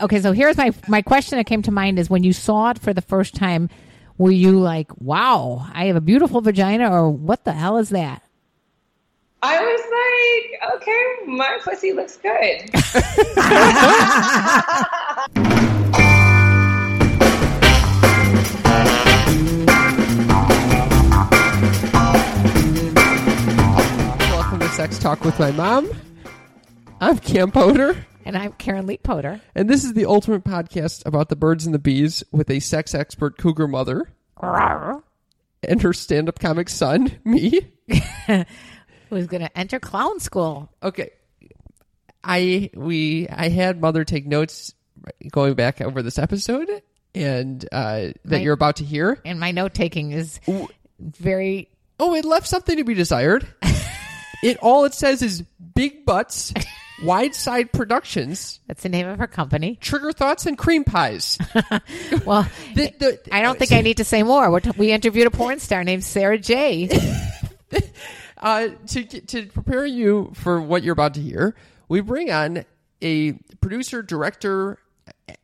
okay, so here's my my question that came to mind is when you saw it for the first time, were you like, "Wow, I have a beautiful vagina," or "What the hell is that"? I was like, okay, my pussy looks good. Welcome to Sex Talk with my mom. I'm Cam Potter, And I'm Karen Lee Potter. and this is the ultimate podcast about the birds and the bees with a sex expert cougar mother and her stand-up comic son, me. Who's going to enter clown school? Okay, I we I had mother take notes going back over this episode and uh, that Right. you're about to hear. And my note taking is very Oh, it left something to be desired. it all it says is big butts, wide side productions, that's the name of her company. trigger thoughts, and cream pies. Well, The- the- I don't think I need to say more. We're t- we interviewed a porn star named Sarah J. uh, to to prepare you for what you're about to hear, we bring on a producer, director,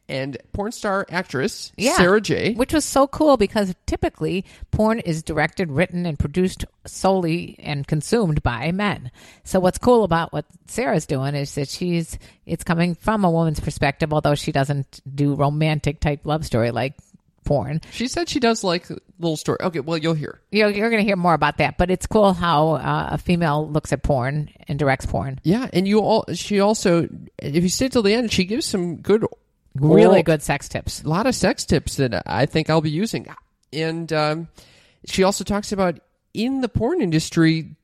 and porn star actress, Yeah. Sarah J. Which was so cool because typically porn is directed, written, and produced solely and consumed by men. So what's cool about what Sarah's doing is that she's it's coming from a woman's perspective, although she doesn't do romantic type love story like porn. She said she does like little story. Okay, well you'll hear. You're, you're going to hear more about that, but it's cool how uh, a female looks at porn and directs porn. Yeah, and you all. She also, if you stay till the end, she gives some good, Really good sex tips. a lot of sex tips that I think I'll be using. And um, she also talks about in the porn industry,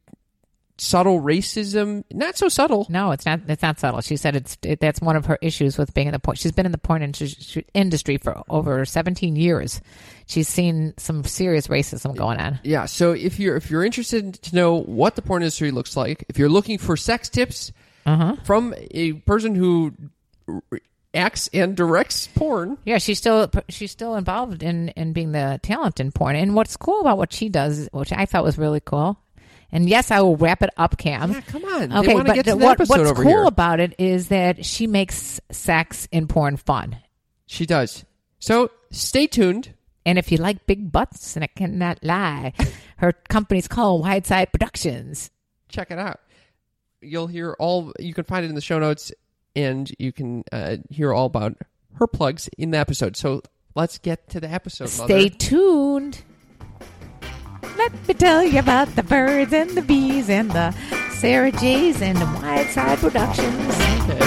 subtle racism, not so subtle. No, it's not. It's not subtle. She said it's it, that's one of her issues with being in the porn. She's been in the porn industry, industry for over seventeen years. She's seen some serious racism going on. Yeah, so if you're if you're interested to know what the porn industry looks like, if you're looking for sex tips from a person who acts and directs porn, Yeah, she's still she's still involved in in being the talent in porn. And what's cool about what she does, which I thought was really cool. And yes, I will wrap it up, Cam. Yeah, come on. Okay, but get to the what, what's cool here. about it is that she makes sex in porn fun. she does. So stay tuned. And if you like big butts, and I cannot lie, her company's called Wideside Productions. check it out. You'll hear all. You can find it in the show notes, and you can uh, hear all about her plugs in the episode. So let's get to the episode. Stay Mother. tuned. Let me tell you about the birds and the bees and the Sarah J's and the Wideside Side Productions. Okay.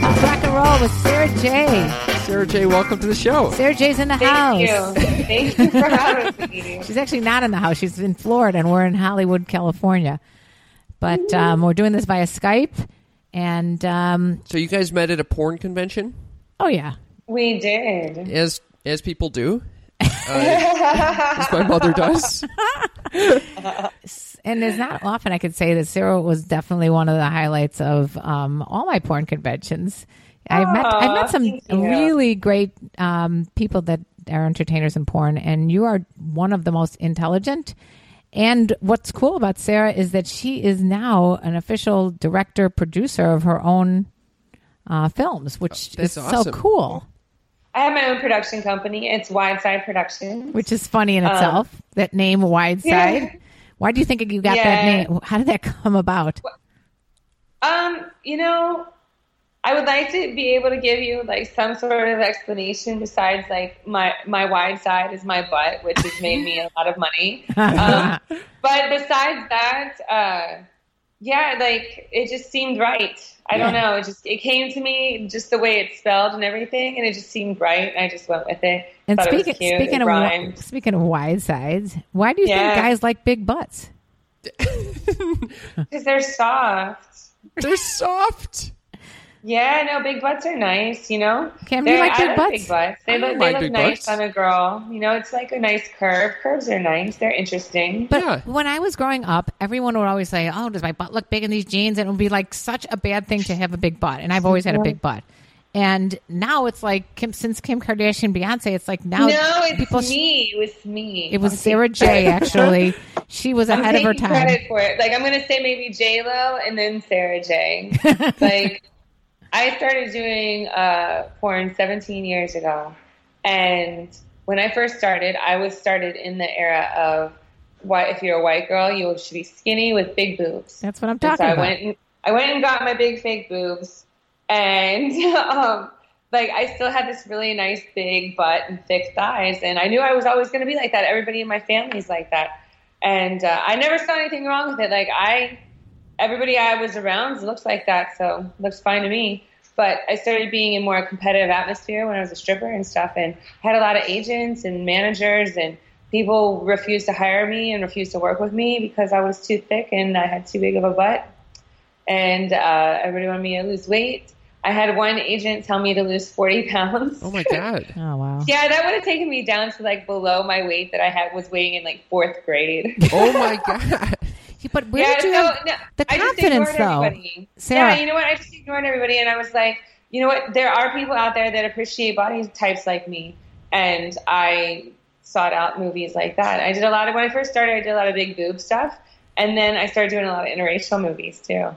Let's rock and roll with Sarah J. Sarah J, welcome to the show. Sarah J's in the Thank house. you. Thank you for having me. She's actually not in the house. She's in Florida, and we're in Hollywood, California. But um, we're doing this via Skype. And um, So you guys met at a porn convention, oh yeah, We did. as as people do, uh, as my mother does. and it's not often I could say that Sarah was definitely one of the highlights of um, all my porn conventions. I've met I've met some really great um, people that are entertainers in porn, and you are one of the most intelligent. And what's cool about Sarah is that she is now an official director producer of her own uh, films, which That's is so cool. I have my own production company. It's Wideside Productions. Which is funny in itself. that name, Wide Side. Yeah. Why do you think you got that name? How did that come about? Um, you know, I would like to be able to give you like some sort of explanation besides like my my wide side is my butt, which has made me a lot of money. Um, but besides that, uh, yeah, like it just seemed right. I don't know. It just it came to me just the way it's spelled and everything, and it just seemed right. I just went with it. And Thought it speaking cute. speaking it of wi- speaking of wide sides, why do you think guys like big butts? because they're soft. They're soft. Yeah, no, big butts are nice. You know, Cam, They're- like I big butts? big butts. They I look like they look nice butts. on a girl. You know, it's like a nice curve. Curves are nice. They're interesting. But Yeah. when I was growing up, everyone would always say, "Oh, does my butt look big in these jeans?" And it would be like such a bad thing to have a big butt. And I've always had a big butt. And now it's like Kim, since Kim Kardashian, Beyonce, it's like now no, it's people. me. It was me. It was I'm Sarah taking J. Actually, she was I'm ahead of her time. credit for it. Like I'm gonna say maybe J Lo and then Sarah J. like I started doing uh, porn 17 years ago, and when I first started, I was started in the era of what if you're a white girl, you should be skinny with big boobs. That's what I'm And so talking I about. went and I went and got my big fake boobs, and um, like I still had this really nice big butt and thick thighs, and I knew I was always going to be like that. Everybody in my family's like that, and uh, I never saw anything wrong with it. Like I, everybody I was around looks like that, so looks fine to me. But I started being in more competitive atmosphere when I was a stripper and stuff, and had a lot of agents and managers and people refused to hire me and refused to work with me because I was too thick and I had too big of a butt. And uh, everybody wanted me to lose weight. I had one agent tell me to lose 40 pounds. Oh my god. Oh wow. Yeah, that would have taken me down to like below my weight that I had was weighing in like fourth grade. Oh my god. But where yeah, did you so, have no, the confidence, though? everybody. Sarah. Yeah, you know what? I just ignored everybody, and I was like, you know what? There are people out there that appreciate body types like me, and I sought out movies like that. I did a lot of when I first started. I did a lot of big boob stuff, and then I started doing a lot of interracial movies too.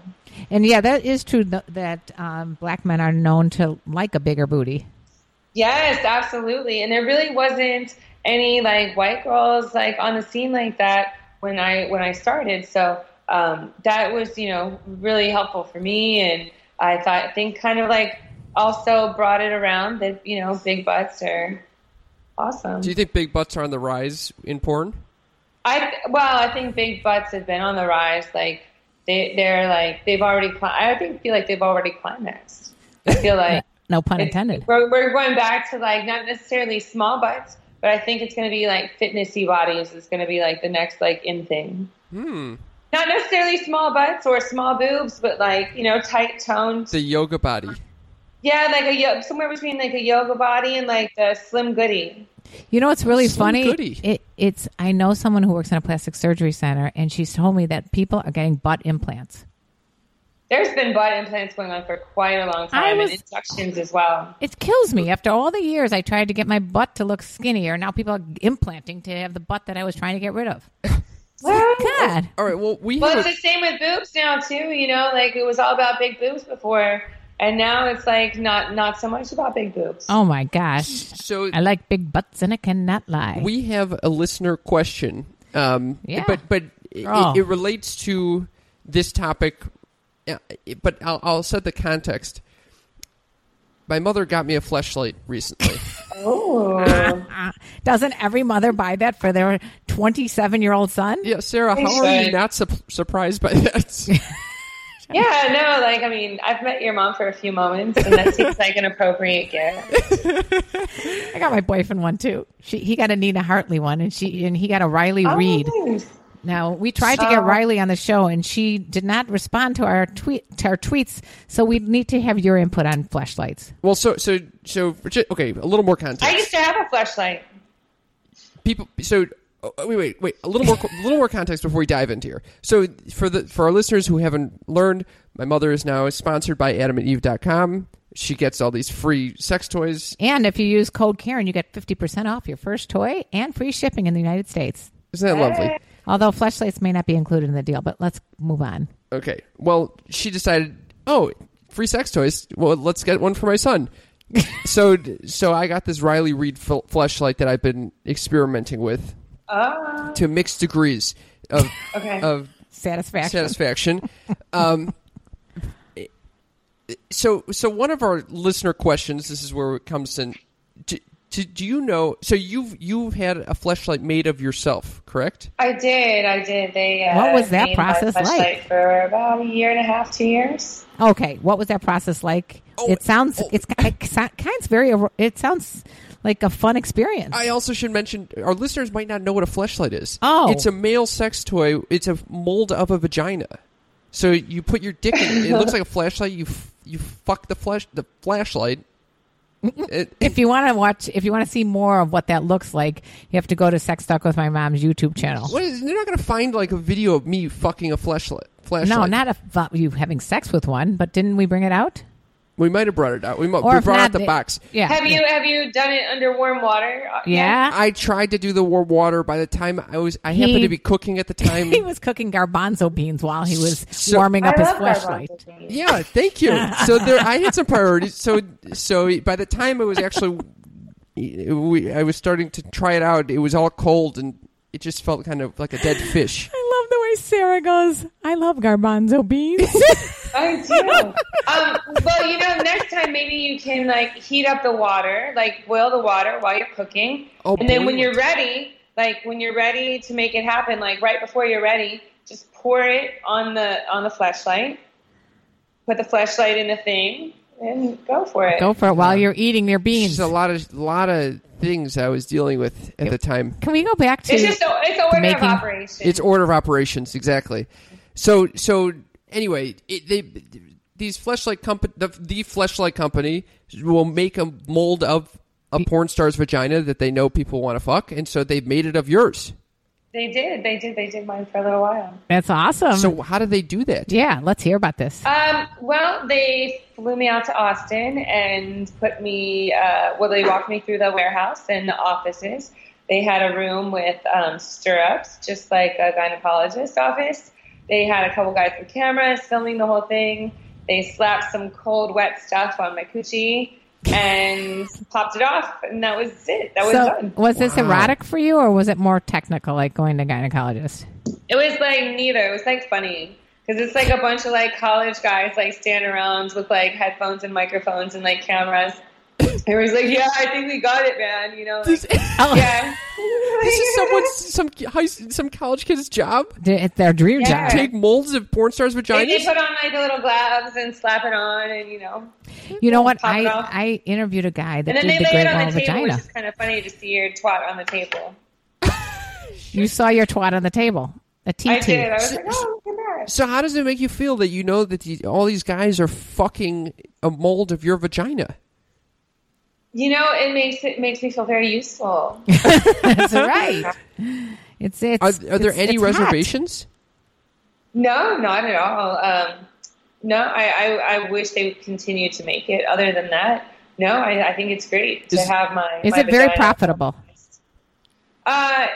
And yeah, that is true that um, black men are known to like a bigger booty. Yes, absolutely. And there really wasn't any like white girls like on the scene like that when I when I started. So um, that was you know really helpful for me, and I thought I think kind of like also brought it around that you know big butts are awesome. Do you think big butts are on the rise in porn? I well, I think big butts have been on the rise. Like they they're like they've already. I think feel like they've already climaxed. I feel like. No pun intended. We're, we're going back to like not necessarily small butts, but I think it's going to be like fitnessy bodies is going to be like the next like in thing. Hmm. Not necessarily small butts or small boobs, but like you know tight toned. The yoga body. Yeah, like a somewhere between like a yoga body and like the slim goody. You know what's really Slim funny? goody. It, it's I know someone who works in a plastic surgery center, and she's told me that people are getting butt implants. There's been butt implants going on for quite a long time was- and injections as well. It kills me. After all the years I tried to get my butt to look skinnier, now people are implanting to have the butt that I was trying to get rid of. Well, God. All right. Well, we well, have it's a, the same with boobs now too. You know, like it was all about big boobs before, and now it's like not not so much about big boobs. Oh my gosh. so I like big butts and I cannot lie. we have a listener question. Um, Yeah. But but it, Oh. it relates to this topic. But I'll, I'll set the context. My mother got me a fleshlight recently. Oh. Doesn't every mother buy that for their 27 year old son? yeah, Sarah, how are you not su- surprised by that? Yeah, no, like I mean, I've met your mom for a few moments, and that seems like an appropriate gift. I got my boyfriend one too. She, he got a Nina Hartley one, and she and he got a Riley oh, Reid. Oh, nice. Now we tried to get Oh. Riley on the show, and she did not respond to our tweet to our tweets. So we need to have your input on flashlights. well, so so so okay, a little more context. I used to have a flashlight. people so oh, oh, wait wait wait a little more a little more context before we dive into here so for the for our listeners who haven't learned my mother is now sponsored by adamandeve.com she gets all these free sex toys And if you use code Karen, you get fifty percent off your first toy and free shipping in the United States. isn't that lovely Although flashlights may not be included in the deal, but let's move on. okay well she decided oh free sex toys well let's get one for my son so so i got this riley reid fl- flashlight that i've been experimenting with Oh, to mixed degrees of okay. of Satisfaction. satisfaction. um, so, so one of our listener questions. This is where it comes in. Do, do, do you know? So you've you've had a fleshlight made of yourself, correct? I did, I did. They uh, What was that made process like? For about a year and a half, two years. Okay, what was that process like? Oh, it sounds oh. it's it kind of very it sounds like a fun experience. I also should mention our listeners might not know what a fleshlight is. Oh. it's a male sex toy. It's a mold of a vagina. So you put your dick in. It looks like a flashlight. You f- you fuck the flash the flashlight. It- if you want to watch, if you want to see more of what that looks like, you have to go to Sex Talk with My Mom's YouTube channel. what is, you're not going to find like a video of me fucking a fleshlet. Flashlight. No, not about you having sex with one, but didn't we bring it out? We might have brought it out. We, mo- Or we if brought not, out the they- box. Yeah. Have you have you done it under warm water? Uh, Yeah. I tried to do the warm water. By the time I was, I happened He- to be cooking at the time. he was cooking garbanzo beans while he was So- warming I up his love flashlight. garbanzo beans. Yeah, thank you. So there, I had some priorities. So, so by the time it was actually, we, I was starting to try it out. It was all cold, and it just felt kind of like a dead fish. I love the way Sarah goes. I love garbanzo beans. I do. um, well, you know, next time maybe you can like heat up the water, like boil the water while you're cooking, Oh, and then when you're ready, like when you're ready to make it happen, like right before you're ready, just pour it on the on the flashlight. Put the flashlight in the thing and go for it. Go for it while you're eating your beans. Just a lot of lot of things I was dealing with at the time. Can we go back to It's just a, it's a order making- of operation. It's order of operations exactly. So so anyway, it, they these fleshlight company the, the fleshlight company will make a mold of a porn star's vagina that they know people want to fuck, and so they've made it of yours. they did, they did, they did mine for a little while. That's awesome. So how do they do that? yeah, let's hear about this. Um, well, they flew me out to Austin and put me, uh, well, they walked me through the warehouse and the offices. They had a room with um, stirrups, just like a gynecologist office. They had a couple guys with cameras filming the whole thing. They slapped some cold, wet stuff on my coochie and popped it off, and that was it. That was so, done. was this Wow. erotic for you, or was it more technical, like going to gynecologist? It was like neither. It was like funny because it's like a bunch of like college guys like standing around with like headphones and microphones and like cameras. It was like, yeah, I think we got it, man. You know, like, This, yeah. this is someone's some high, some college kid's job. It's their dream Yeah. job. Take molds of porn stars' They, vaginas. they put on like the little gloves and slap it on, and you know, You know what? I. I interviewed a guy that and then did they the lay Great it on the table, Vagina. which is kind of funny to see your twat on the table. You saw your twat on the table. A TT. I did. I was like, oh, look at that. so how does it make you feel that you know that these, all these guys are fucking a mold of your vagina? You know, it makes it makes me feel very useful. That's right. It's it's. Are, are there it's- any it's hot. reservations? No, not at all. Um, no, I, I, I wish they would continue to make it. Other than that, no, I, I think it's great to Is- have my. Is my it very profitable? Uh,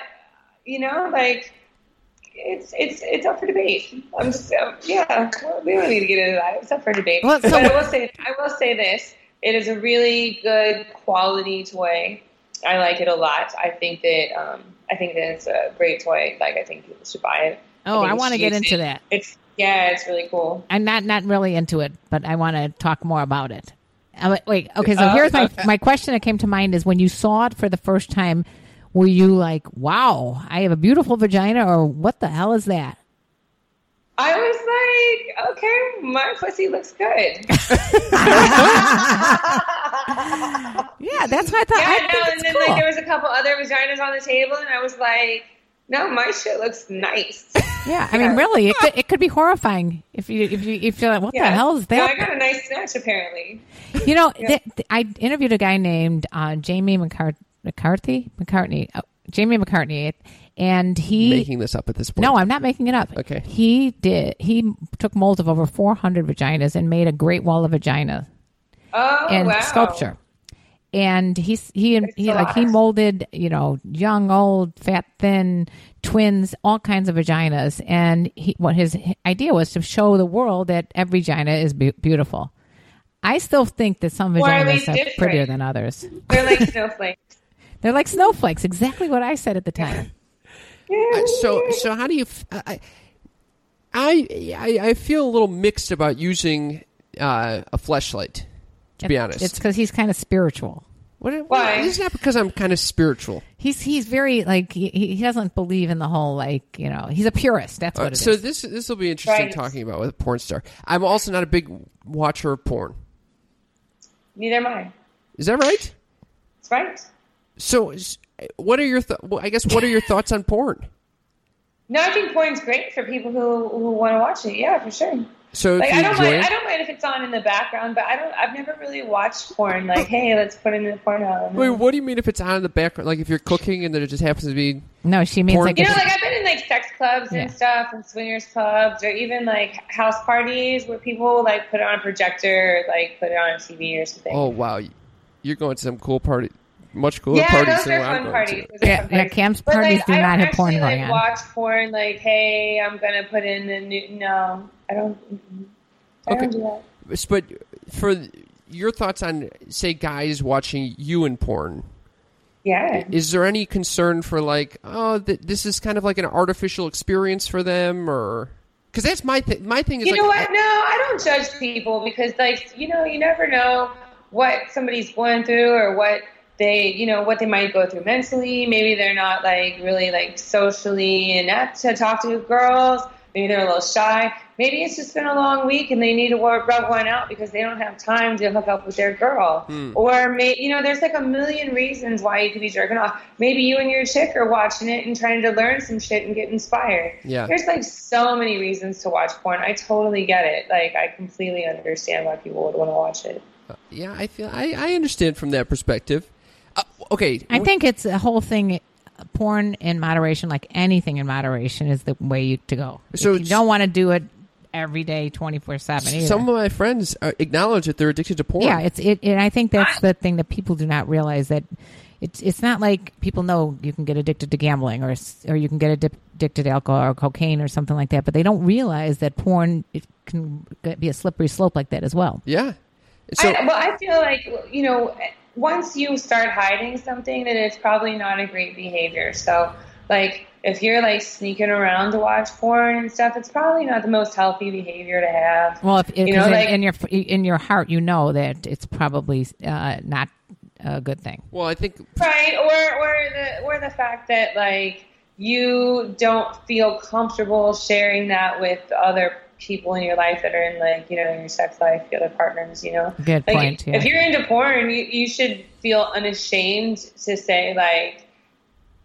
you know, like it's it's it's up for debate. I'm just um, yeah. We don't need to get into that. It's up for debate. Well, so but I will say I will say this: it is a really good quality toy. I like it a lot. I think that um, I think that it's a great toy. Like I think people should buy it. Oh, think I want to get into it. that. It's yeah, it's really cool. I'm not not really into it, but I want to talk more about it. Uh, wait, okay. So Uh, here's my okay. my question that came to mind is when you saw it for the first time, were you like, "Wow, I have a beautiful vagina," or "What the hell is that?" I was like, okay, my pussy looks good. Yeah, that's what I thought. Yeah, I no, and then cool. like there was a couple other vaginas on the table, and I was like, no, my shit looks nice. yeah, I mean, really, it could, it could be horrifying if you if you if you're like, "What the hell is No, that?" I got a nice snatch apparently. You know, th- th- I interviewed a guy named uh, Jamie McCart- McCarthy, McCartney, oh, Jamie McCartney, and he. Making this up at this point. no, I'm not making it up. Okay. He did. He took molds of over 400 vaginas and made a great wall of vagina Oh and wow, sculpture. And he's he It's he like he molded you know young, old, fat, thin, twins, all kinds of vaginas. And he what his idea was to show the world that every vagina is be- beautiful. I still think that some Or are vaginas are prettier than others. They're like snowflakes. They're like snowflakes. Exactly what I said at the time. Uh, so so how do you? f- I, I I I feel a little mixed about using uh, a fleshlight. To be honest, it's because he's kind of spiritual. what, Why? It's not because I'm kind of spiritual. He's he's very like he, he doesn't believe in the whole like you know he's a purist. That's what Uh, it is. so this this will be interesting Right. talking about with a porn star. I'm also not a big watcher of porn. Neither am I. Is that right? That's right. So, what are your? Th- I guess what are your thoughts on porn? No, I think porn's great for people who who want to watch it. Yeah, for sure. So, Like I don't enjoy mind. it, I don't mind if it's on in the background, but I don't. I've never really watched porn. Oh. Like, hey, let's put it in the porn on. Wait, what do you mean if it's on in the background? Like if you're cooking and then it just happens to be no, she means Porn- like You know, like I've been in like sex clubs Yeah. and stuff and swingers clubs or even like house parties where people like put it on a projector or like put it on a TV or something. Oh wow, you're going to some cool party, much cooler yeah, parties those than are what I'm fun going parties. to. Those are Yeah, fun yeah, parties. Cam's But, parties like, do I not don't have porn actually, going like, on. Watch porn like, hey, I'm gonna put in the new. No, I don't. I Okay. don't do that. But for your thoughts on, say, guys watching you in porn, Yeah. is there any concern for like, oh, th- this is kind of like an artificial experience for them, or because that's my thing. My thing is You like, know what? No, I don't judge people because, like, you know, you never know what somebody's going through or what they, you know, what they might go through mentally. Maybe they're not like really like socially inept to talk to girls. Maybe they're a little shy. Maybe it's just been a long week and they need to rub one out because they don't have time to hook up with their girl. Hmm. Or, may, you know, there's like a million reasons why you could be jerking off. Maybe you and your chick are watching it and trying to learn some shit and get inspired. Yeah. There's like so many reasons to watch porn. I totally get it. Like, I completely understand why people would want to watch it. Uh, yeah, I feel I, I understand from that perspective. Uh, okay, I think it's a whole thing. Porn in moderation, like anything in moderation, is the way you, to go. So So you don't want to do it every day, twenty four seven. some of my friends uh, acknowledge that they're addicted to porn. Yeah, it's it, and I think that's the thing that people do not realize that it's it's not like people know you can get addicted to gambling or s- or you can get addi- addicted to alcohol or cocaine or something like that, but they don't realize that porn it can be a slippery slope like that as well. yeah. So I, well, I feel like, you know, once you start hiding something, then it's probably not a great behavior. So, like, if you're like sneaking around to watch porn and stuff, it's probably not the most healthy behavior to have. Well, if, if You know, in, like- in your in your heart, you know that it's probably uh, not a good thing. well, I think Right, or or the or the fact that like you don't feel comfortable sharing that with other people in your life that are in like you know in your sex life, the other partners, you know. Good Like, point. Yeah. If you're into porn, you, you should feel unashamed to say like,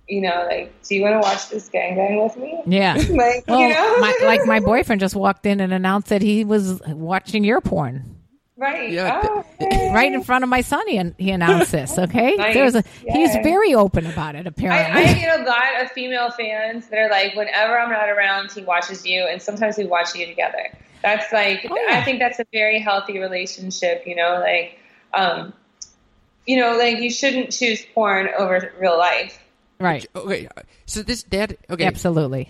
you know, like, do you want to watch this gangbang with me? yeah. Like, Well, you know, my, like my boyfriend just walked in and announced that he was watching your porn. Right? Yeah, Oh, th- okay. right in front of my son. He, he announced this. Okay, Nice. There's a, he's very open about it. I, Apparently, I get a lot of female fans that are like, whenever I'm not around, he watches you, and sometimes we watch you together. That's like, Oh, yeah. I think that's a very healthy relationship. You know, like, um, you know, like you shouldn't choose porn over real life. right? okay. So this that okay. Absolutely.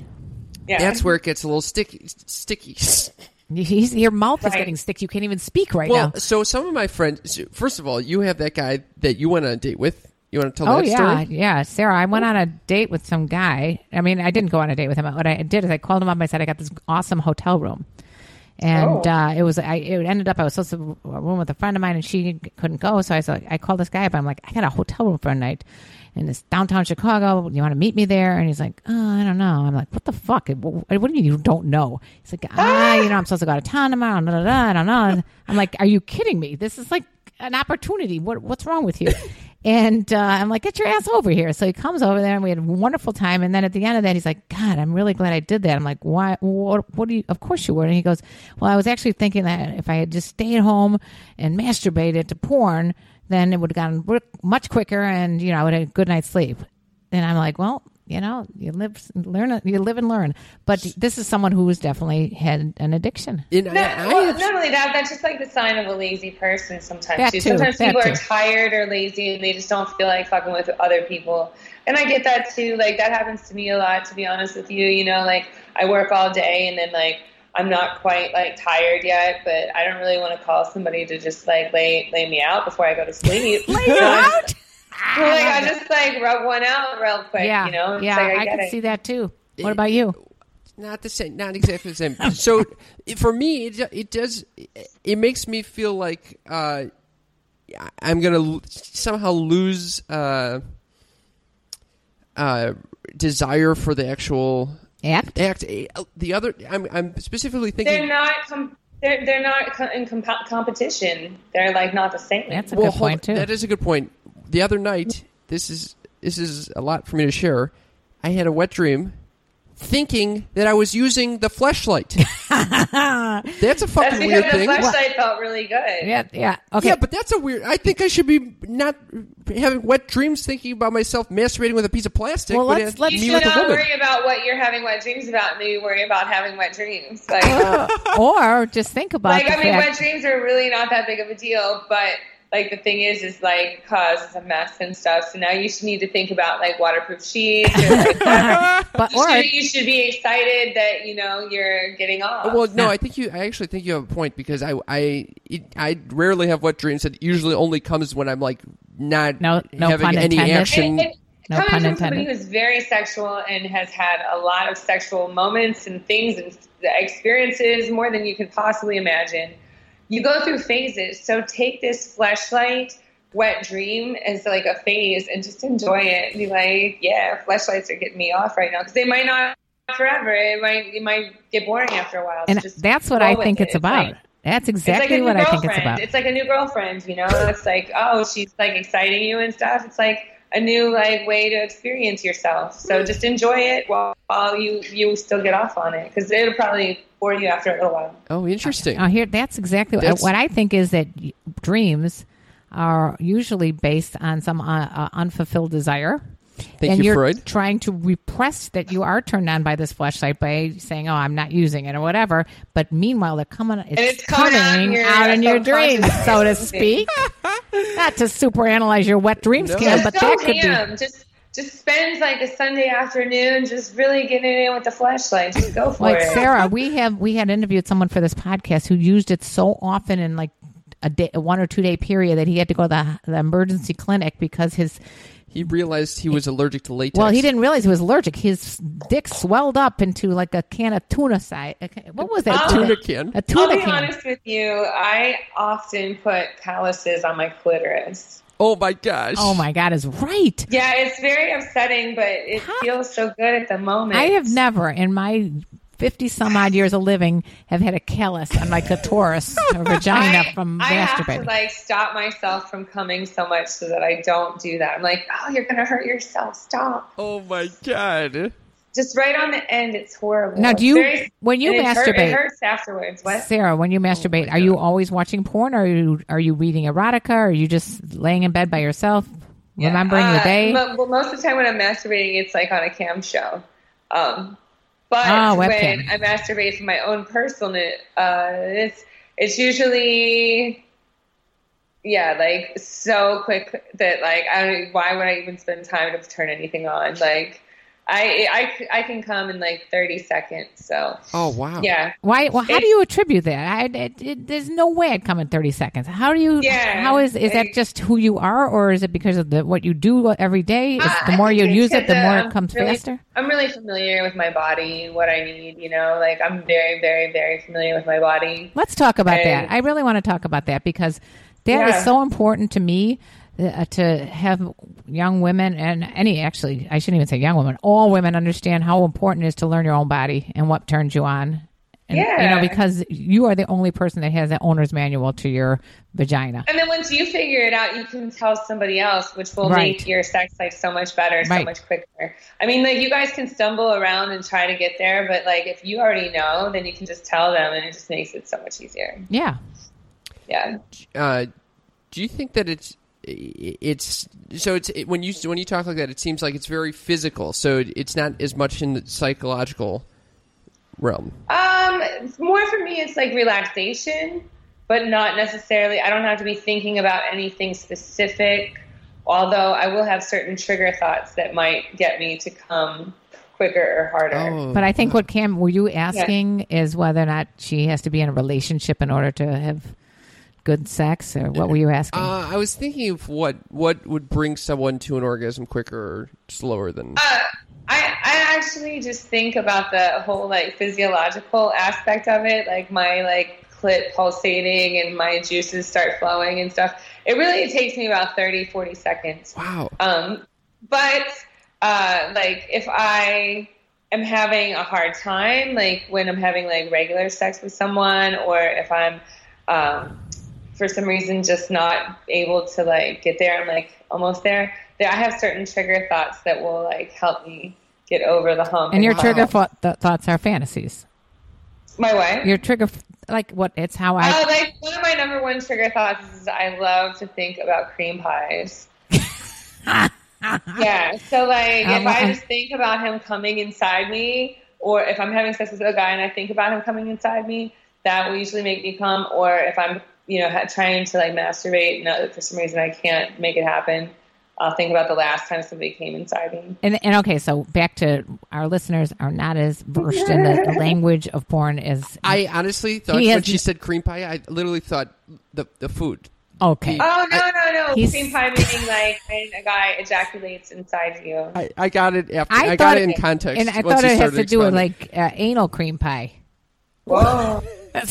Yeah, That's where it gets a little sticky. Sticky. He's, your mouth is getting sticky. You can't even speak right Well, now. so some of my friends. First of all, you have that guy that you went on a date with. You want to tell Oh that yeah, story? yeah, Sarah. I went on a date with some guy. I mean, I didn't go on a date with him. What I did is I called him up. I said I got this awesome hotel room, and Oh. uh, it was. I it ended up I was supposed to room with a friend of mine, and she couldn't go. So I said I called this guy up. I'm like, I got a hotel room for a night in this downtown Chicago. You want to meet me there? And he's like, Oh, I don't know. I'm like, What the fuck? What, what do you mean you don't know? He's like, Ah, you know, I'm supposed to go to town tomorrow. Da, da, da, I don't know. And I'm like, Are you kidding me? This is like an opportunity. What what's wrong with you? And uh, I'm like, get your ass over here. So he comes over there, and we had a wonderful time. And then at the end of that, he's like, God, I'm really glad I did that. I'm like, why? What? What do you? Of course you were. And he goes, Well, I was actually thinking that if I had just stayed home and masturbated to porn, then it would have gone much quicker, and you know, I would have a good night's sleep. And I'm like, well. You know, you live, learn, you live and learn. But this is someone who's definitely had an addiction. And No, I, I well, not only that, that's just like the sign of a lazy person sometimes too. too, Sometimes that people too. are tired or lazy and they just don't feel like fucking with other people. And I get that too. Like that happens to me a lot, to be honest with you. You know, like I work all day and then like I'm not quite like tired yet, but I don't really want to call somebody to just like lay lay me out before I go to sleep. Lay you out? like I just like rub one out real quick, yeah, you know? It's yeah, like, I, get can it. see that too. What about you? not the same not exactly the same so for me it, it does it makes me feel like uh i'm gonna somehow lose uh uh desire for the actual Act? act eh, oh, the other i'm i'm specifically thinking They're not com- they're they're not co- in comp- competition. They're like not the same. That's a well good hold- point too. that is a good point the other night this is this is a lot for me to share i had a wet dream thinking that I was using the fleshlight. that's a fucking That's because weird the thing. flashlight felt really good. Yeah, yeah. Okay. Yeah, but that's a weird. I think I should be not having wet dreams, thinking about myself masturbating with a piece of plastic. Well, let's- let's- You me should not woman. worry about what you're having wet dreams about. And maybe worry about having wet dreams. Uh, like, or just think about like I mean, fact. wet dreams are really not that big of a deal. But like the thing is, is like causes a mess and stuff. So now you should need to think about like waterproof sheets. Or, like, but you, or should, you should be excited that you know you're getting off. Well, no, I think you. I actually think you have a point because I, I, it, I rarely have wet dreams. It usually only comes when I'm like not No- no having any action. And- and No coming pun from somebody intended. who's very sexual and has had a lot of sexual moments and things and experiences more than you could possibly imagine, you go through phases. So take this fleshlight wet dream as like a phase and just enjoy it and be like, yeah, fleshlights are getting me off right now because they might not forever. It might it might get boring after a while. So and just that's what I think it. it's about. like- that's like exactly new what I think it's about. It's like a new girlfriend, you know. It's like, oh, she's like exciting you and stuff. It's like a new like way to experience yourself. So just enjoy it while, while you you still get off on it because it'll probably bore you after a little while. oh, interesting. Oh, here, that's exactly what- That's- what I think is that dreams are usually based on some uh, uh, unfulfilled desire. Thank and you, you're Freud. trying to repress that you are turned on by this flashlight by saying, "Oh, I'm not using it" or whatever. But meanwhile, they're coming. It's, it's coming out in coming your out in your dreams, so to mind. speak. not to superanalyze your wet dreams, No. Kim, Just but go that could ham. be. Just just spend like a Sunday afternoon just really getting in with the flashlight. Just go for Like it. Sarah, we have we had interviewed someone for this podcast who used it so often in like a day, a one or two day period that he had to go to the, the emergency clinic because his He realized he was allergic to latex. well he didn't realize he was allergic. His dick swelled up into like a can of tuna size. What was that? Oh. Tuna can. I'll be can. honest with you. I often put calluses on my clitoris. Oh my gosh. Oh my god, is right. Yeah, it's very upsetting, but it feels so good at the moment. I have never in my fifty some odd years of living have had a callus on my clitoris or vagina I, from I have to like stop myself from coming so much so that I don't do that. I'm like, oh, you're gonna hurt yourself. Stop. Oh my god. Just right on the end, it's horrible. Now, do you- very- when you and it hurt- masturbate- it hurts afterwards. What? Sarah, when you masturbate, are you always watching porn, or are you are you reading erotica, or are you just laying in bed by yourself, remembering Uh, the day? mo- well, most of the time when I'm masturbating, it's like on a cam show. Um, but Ah, when. I masturbate for my own personal, uh, it's it's usually yeah, like so quick that like I don't, why would I even spend time to turn anything on? Like I I I can come in like 30 seconds. So Oh wow. yeah. Why? Well, how do you attribute that? I, it, it, there's no way I'd come in 30 seconds. How do you? Yeah, How is is that just who you are, or is it because of the, what you do every day? Is the more you use it, the because, more uh, it comes really- faster. I'm really familiar with my body, what I need, you know, like I'm very, very, very familiar with my body. Let's talk about that. I really want to talk about that because that is Yeah. so important to me uh, to have young women and any actually I shouldn't even say young women, all women understand how important it is to learn your own body and what turns you on. And, You know, Yeah. because you are the only person that has the owner's manual to your vagina. And then once you figure it out, you can tell somebody else, which will Right. make your sex life so much better, so much quicker. I mean, like you guys can stumble around and try to get there, but like if you already know, then you can just tell them, and it just makes it so much easier. Yeah. Yeah. Uh, do you think that it's it's so it's it, when you when you talk like that, it seems like it's very physical. So it, it's not as much in the psychological realm. Um, more for me, it's like relaxation, but not necessarily. I don't have to be thinking about anything specific. Although I will have certain trigger thoughts that might get me to come quicker or harder. Oh, But I think what Cam were you asking is whether or not she has to be in a relationship in order to have good sex, or what were you asking? Uh, I was thinking of what what would bring someone to an orgasm quicker or slower than. Uh, I, I actually just think about the whole like physiological aspect of it, like my like clit pulsating and my juices start flowing and stuff. It really takes me about 30, 40 seconds. wow. Um, but uh, like if I am having a hard time, like when I'm having like regular sex with someone, or if I'm um, for some reason just not able to like get there, I'm like almost there. There, I have certain trigger thoughts that will like help me get over the hump. And your wow. trigger thought, th- thoughts are fantasies. My what? Your trigger, f- like what? It's how I. Oh, like one of my number one trigger thoughts is I love to think about cream pies. yeah, so like Um, if I just think about him coming inside me, or if I'm having sex with a guy and I think about him coming inside me, that will usually make me come. Or if I'm, you know, ha- trying to like masturbate and for some reason I can't make it happen, I'll think about the last time somebody came inside me. And, and okay, so back to our listeners are not as versed in the, the language of porn as I honestly thought when has- she said cream pie, I literally thought the the food. okay. Oh no no no! He's- Cream pie meaning like when a guy ejaculates inside you. I, I got it after. I I, got it it- in context. and I thought you it has to do with like uh, anal cream pie. Whoa!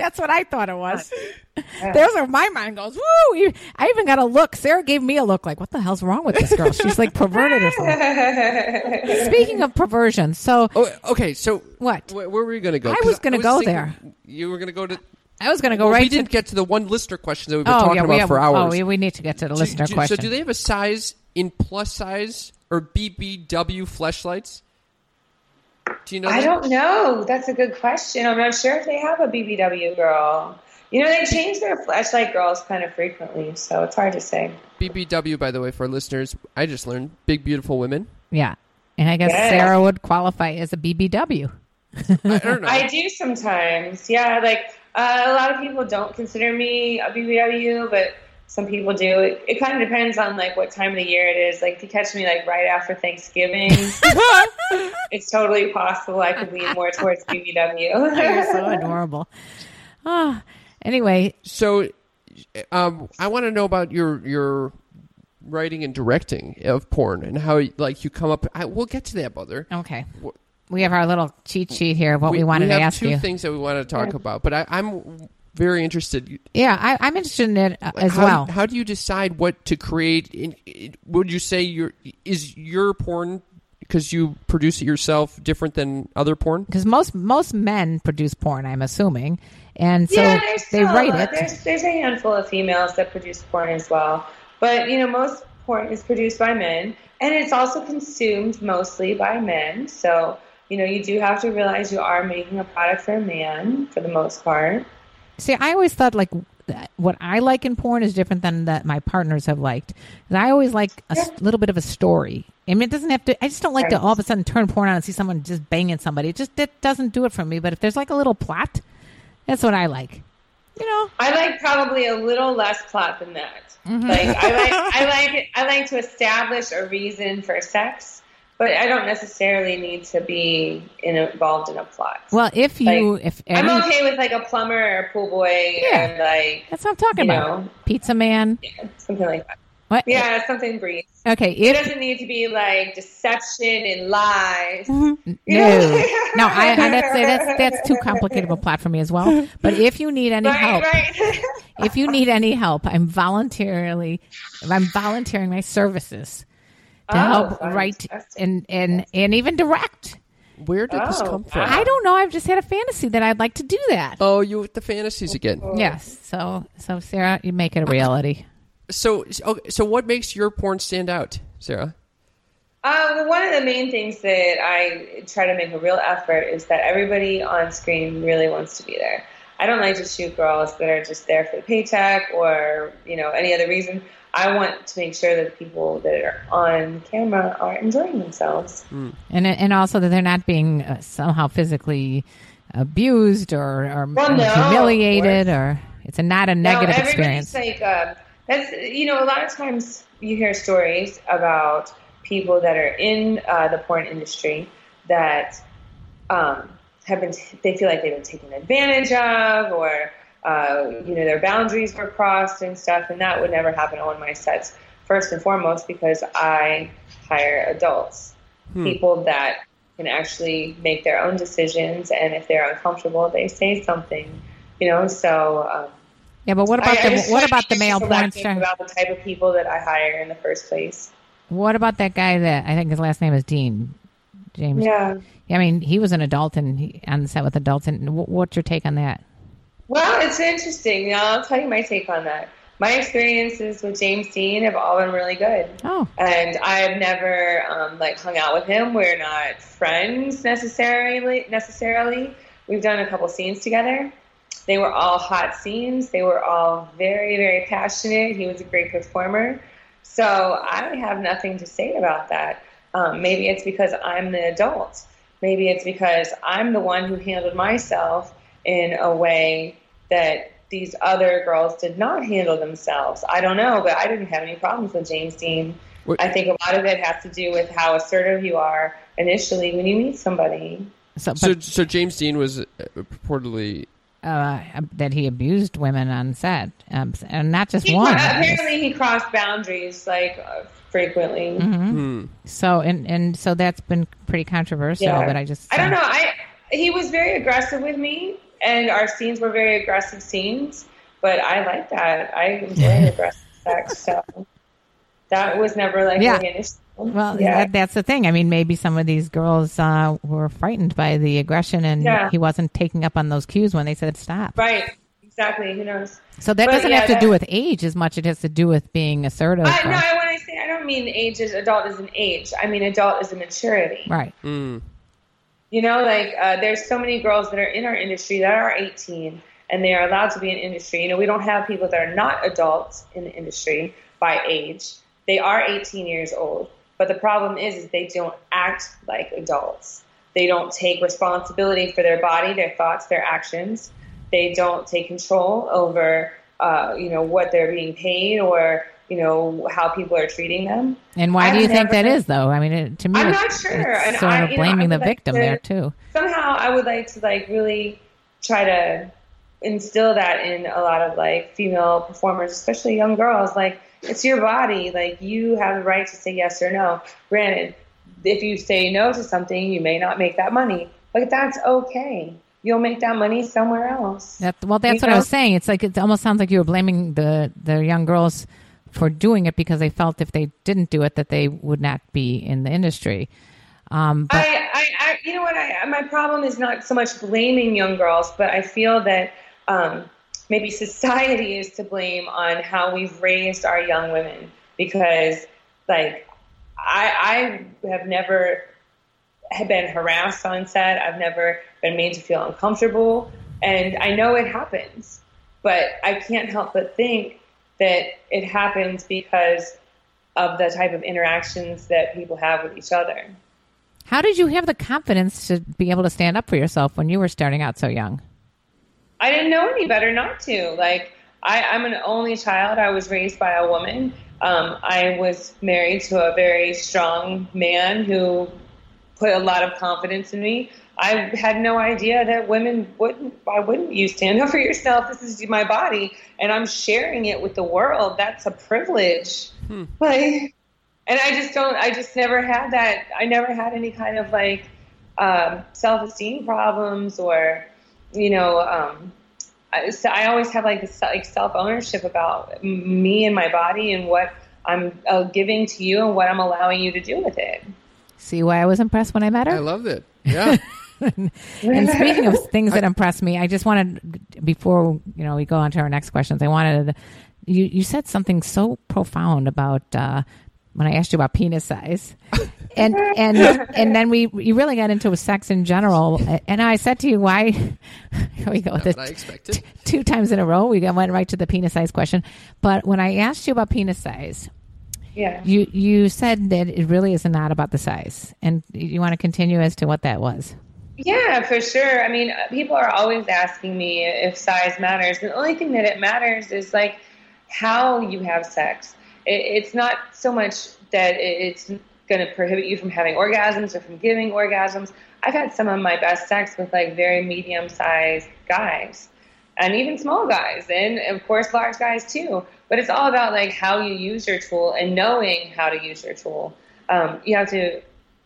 That's, that's what I thought it was. There's where my mind goes. Woo! I even got a look. Sarah gave me a look like, "What the hell's wrong with this girl? She's like perverted or something." Speaking of perversion, so Oh, okay. So What? Where, where were you going to go? I was gonna go thinking there. You were going to go to. I was going to go Well, right we didn't get to the one listener question that we've been oh talking yeah, about have, for hours. Oh, we, we need to get to the Do- listener do- question. So, do they have a size in plus size or BBW fleshlights? Do you know? I that? don't know. That's a good question. I'm not sure if they have a BBW girl. You know, they change their flashlight girls kind of frequently, so it's hard to say. BBW, by the way, for listeners, I just learned big, beautiful women. yeah, and I guess Yeah. Sarah would qualify as a BBW. I don't know. I do sometimes. Yeah, like uh, a lot of people don't consider me a BBW, but some people do. It, it kind of depends on like what time of the year it is. Like if you catch me like right after Thanksgiving, it's totally possible I could lean more towards BBW. You're so adorable. Oh, anyway, so, um, I want to know about your your writing and directing of porn and how like you come up. I, we'll get to that, mother. okay. Wh- We have our little cheat sheet here of what we, wanted have to ask you. two things that we want to talk about, but I, I'm very interested. Yeah, I, I'm interested in it uh, as how, well. How do you decide what to create? In, in- would you say your is your porn because you produce it yourself different than other porn? Because most most men produce porn, I'm assuming, and so yeah, they write it. There's, there's a handful of females that produce porn as well, but you know most porn is produced by men, and it's also consumed mostly by men. So you know you do have to realize you are making a product for a man for the most part. See, I always thought like what I like in porn is different than that my partners have liked. 'Cause I always like a little bit of a story. I mean, it doesn't have to. I just don't like to all of a sudden turn porn on and see someone just banging somebody. It just it doesn't do it for me. But if there's like a little plot, that's what I like. You know, I like probably a little less plot than that. Mm-hmm. Like I like I like I like to establish a reason for sex, but I don't necessarily need to be in involved in a plot. well, if you if I'm okay with like a plumber or a pool boy Yeah. and like that's what I'm talking about. know. Pizza man. yeah, something like that. What? Yeah, something brief. Okay. It doesn't need to be like deception and lies. Mm-hmm. No, no, I, I that's that's that's too complicated of a plot for me as well. But if you need any help, Right, right. if you need any help, I'm voluntarily, I'm volunteering my services to Oh, help write and and and even direct. Where did this Oh, come from? I don't know. I've just had a fantasy that I'd like to do that. Oh, you with the fantasies again. Yes. So so Sarah, you make it a reality. So, okay, so what makes your porn stand out, Sarah? Uh, well, one of the main things that I try to make a real effort is that everybody on screen really wants to be there. I don't like to shoot girls that are just there for the paycheck or you know any other reason. I want to make sure that the people that are on camera are enjoying themselves. And and also that they're not being uh, somehow physically abused or, or Well, no, humiliated or it's a not a negative no, experience. like uh, that's you know a lot of times you hear stories about people that are in uh, the porn industry that um, have been they feel like they've been taken advantage of or uh, you know their boundaries were crossed and stuff and that would never happen on my sets first and foremost because I hire adults people that can actually make their own decisions and if they're uncomfortable they say something you know so um, Yeah, but what about I- I the just what about the male porn star? About the type of people that I hire in the first place. What about that guy that I think his last name is Deen James? Yeah. I mean, he was an adult and he, on the set with adults. And wh- what's your take on that? Well, it's interesting. Now, I'll tell you my take on that. my experiences with James Deen have all been really good. Oh, and I've never um, like hung out with him. We're not friends necessarily. Necessarily, we've done a couple scenes together. They were all hot scenes. They were all very, very passionate. He was a great performer. So I have nothing to say about that. Um, maybe it's because I'm the adult. Maybe it's because I'm the one who handled myself in a way that these other girls did not handle themselves. I don't know, but I didn't have any problems with James Deen. What- I think a lot of it has to do with how assertive you are initially when you meet somebody. so, So, James Deen was uh, purportedly. Uh, that he abused women on set, um, and not just He, one. apparently, he crossed boundaries like uh, frequently. Mhm. Hmm. So and and so that's been pretty controversial. Yeah. But I just I don't know. I he was very aggressive with me, and our scenes were very aggressive scenes. But I like that. I enjoy aggressive sex, so that was never like Yeah. really an issue. Well, yeah, that, that's the thing. I mean, maybe some of these girls uh, were frightened by the aggression, and Yeah. he wasn't taking up on those cues when they said stop. right, exactly. Who knows? So that But, doesn't yeah, have to that- do with age as much. It has to do with being assertive. I, or- no, when I say I don't mean age is adult is an age. I mean adult is a maturity. right. Mm. You know, like uh, there's so many girls that are in our industry that are 18 and they are allowed to be in industry. You know, we don't have people that are not adults in the industry by age. They are 18 years old, but the problem is, is they don't act like adults. They don't take responsibility for their body, their thoughts, their actions. They don't take control over, uh, you know, what they're being paid or you know how people are treating them. And why I've do you think that is, though? I mean, it, to me, I'm not sure. And sort I- of you know, blaming the like victim to- there too. somehow I would like to like really try to instill that in a lot of like female performers, especially young girls. Like it's your body. Like you have the right to say yes or no. Granted, if you say no to something, you may not make that money, but that's okay. You'll make that money somewhere else. That, well, that's You what I was saying. It's like it almost sounds like you were blaming the the young girls for doing it because they felt if they didn't do it that they would not be in the industry. Um, but I, I, I, you know what? I, my problem is not so much blaming young girls, but I feel that um, maybe society is to blame on how we've raised our young women because, like, I, I have never have been harassed on set. I've never been made to feel uncomfortable, and I know it happens, but I can't help but think that it happens because of the type of interactions that people have with each other. how did you have the confidence to be able to stand up for yourself when you were starting out so young? I didn't know any better not to. Like, I, I'm an only child. I was raised by a woman. Um, I was married to a very strong man who put a lot of confidence in me. I had no idea that women wouldn't. Why wouldn't you stand up for yourself? This is my body, and I'm sharing it with the world. That's a privilege. Like, and I just don't. I just never had that. I never had any kind of like um, self-esteem problems or, you know, um, I, so I always have like this like self-ownership about me and my body and what I'm uh, giving to you and what I'm allowing you to do with it. See why I was impressed when I met her? I loved it. Yeah. and speaking of things that impressed me, I just wanted before you know we go on to our next questions. I wanted you. You said something so profound about uh, when I asked you about penis size, and and and then we you really got into sex in general. And I said to you, why? Here we go. With what I it. expected. Two times in a row, we went right to the penis size question. But when I asked you about penis size, Yeah. you you said that it really is not about the size, and you want to continue as to what that was. Yeah, for sure. I mean, uh, people are always asking me if size matters. The only thing that it matters is like how you have sex. It, it's not so much that it, it's going to prohibit you from having orgasms or from giving orgasms. I've had some of my best sex with like very medium sized guys and even small guys and of course large guys too. But it's all about like how you use your tool and knowing how to use your tool. Um, you have to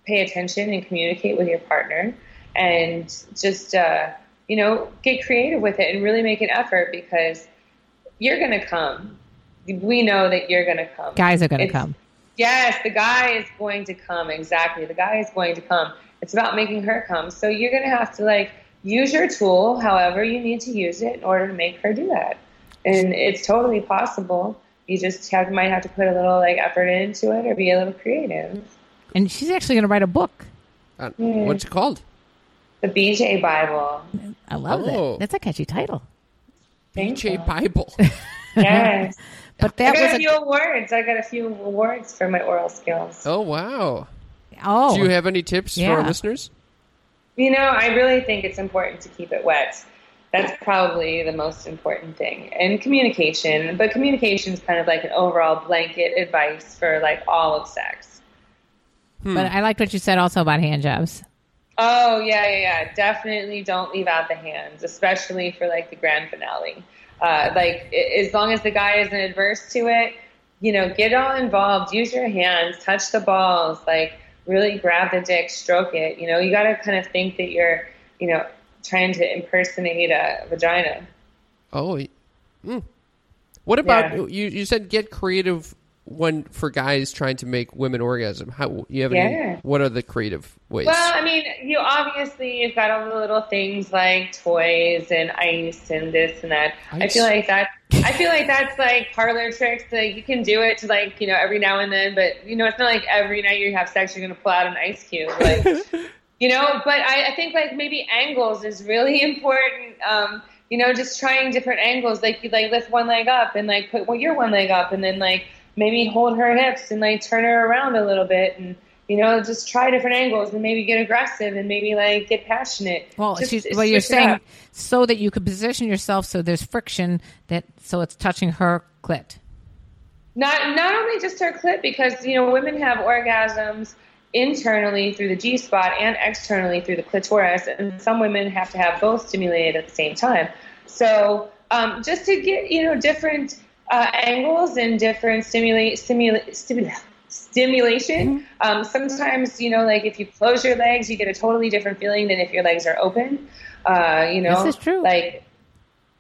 pay attention and communicate with your partner and just uh, you know get creative with it and really make an effort because you're gonna come. We know that you're gonna come. Guys are going to come. Yes, the guy is going to come. Exactly, the guy is going to come. It's about making her come. So you're gonna have to like use your tool, however you need to use it, in order to make her do that. and it's totally possible. You just have might have to put a little like effort into it or be a little creative. And she's actually going to write a book. Uh, What's it called? The BJ Bible. I love Oh. that. That's a catchy title. Thank BJ you. Bible. Yes. But I that got was a a few awards. I got a few awards for my oral skills. oh wow. oh. Do you have any tips for our listeners? You know, I really think it's important to keep it wet. That's probably the most important thing. And communication, but communication is kind of like an overall blanket advice for like all of sex. Hmm. But I liked what you said also about hand jobs. Oh, yeah, yeah, yeah. Definitely don't leave out the hands, especially for like the grand finale. Uh, like, as long as the guy isn't adverse to it, you know, get all involved, use your hands, touch the balls, like, really grab the dick, stroke it. You know, you got to kind of think that you're, you know, trying to impersonate a vagina. Oh. mm. What about Yeah. you? You said get creative when for guys trying to make women orgasm. How you have any? Yeah. What are the creative ways? Well, I mean, you obviously you've got all the little things like toys and ice and this and that. I feel like that. I feel like that's like parlor tricks. Like you can do it to like you know every now and then, but you know it's not like every night you have sex you're gonna pull out an ice cube. Like you know, but I, I think like maybe angles is really important. Um, you know, just trying different angles. Like you like lift one leg up and like put well, your one leg up, and then like maybe hold her hips and like turn her around a little bit, and you know, just try different angles and maybe get aggressive and maybe like get passionate. Well, Just she's, well, you're saying up. so that you could position yourself so there's friction that so it's touching her clit. Not not only just her clit, because you know women have orgasms internally through the G spot and externally through the clitoris, and some women have to have both stimulated at the same time. So um, just to get you know different uh, angles and different stimulate stimulate stimula- stimulation. Um, sometimes you know like if you close your legs, you get a totally different feeling than if your legs are open. Uh, you know, This is true. Like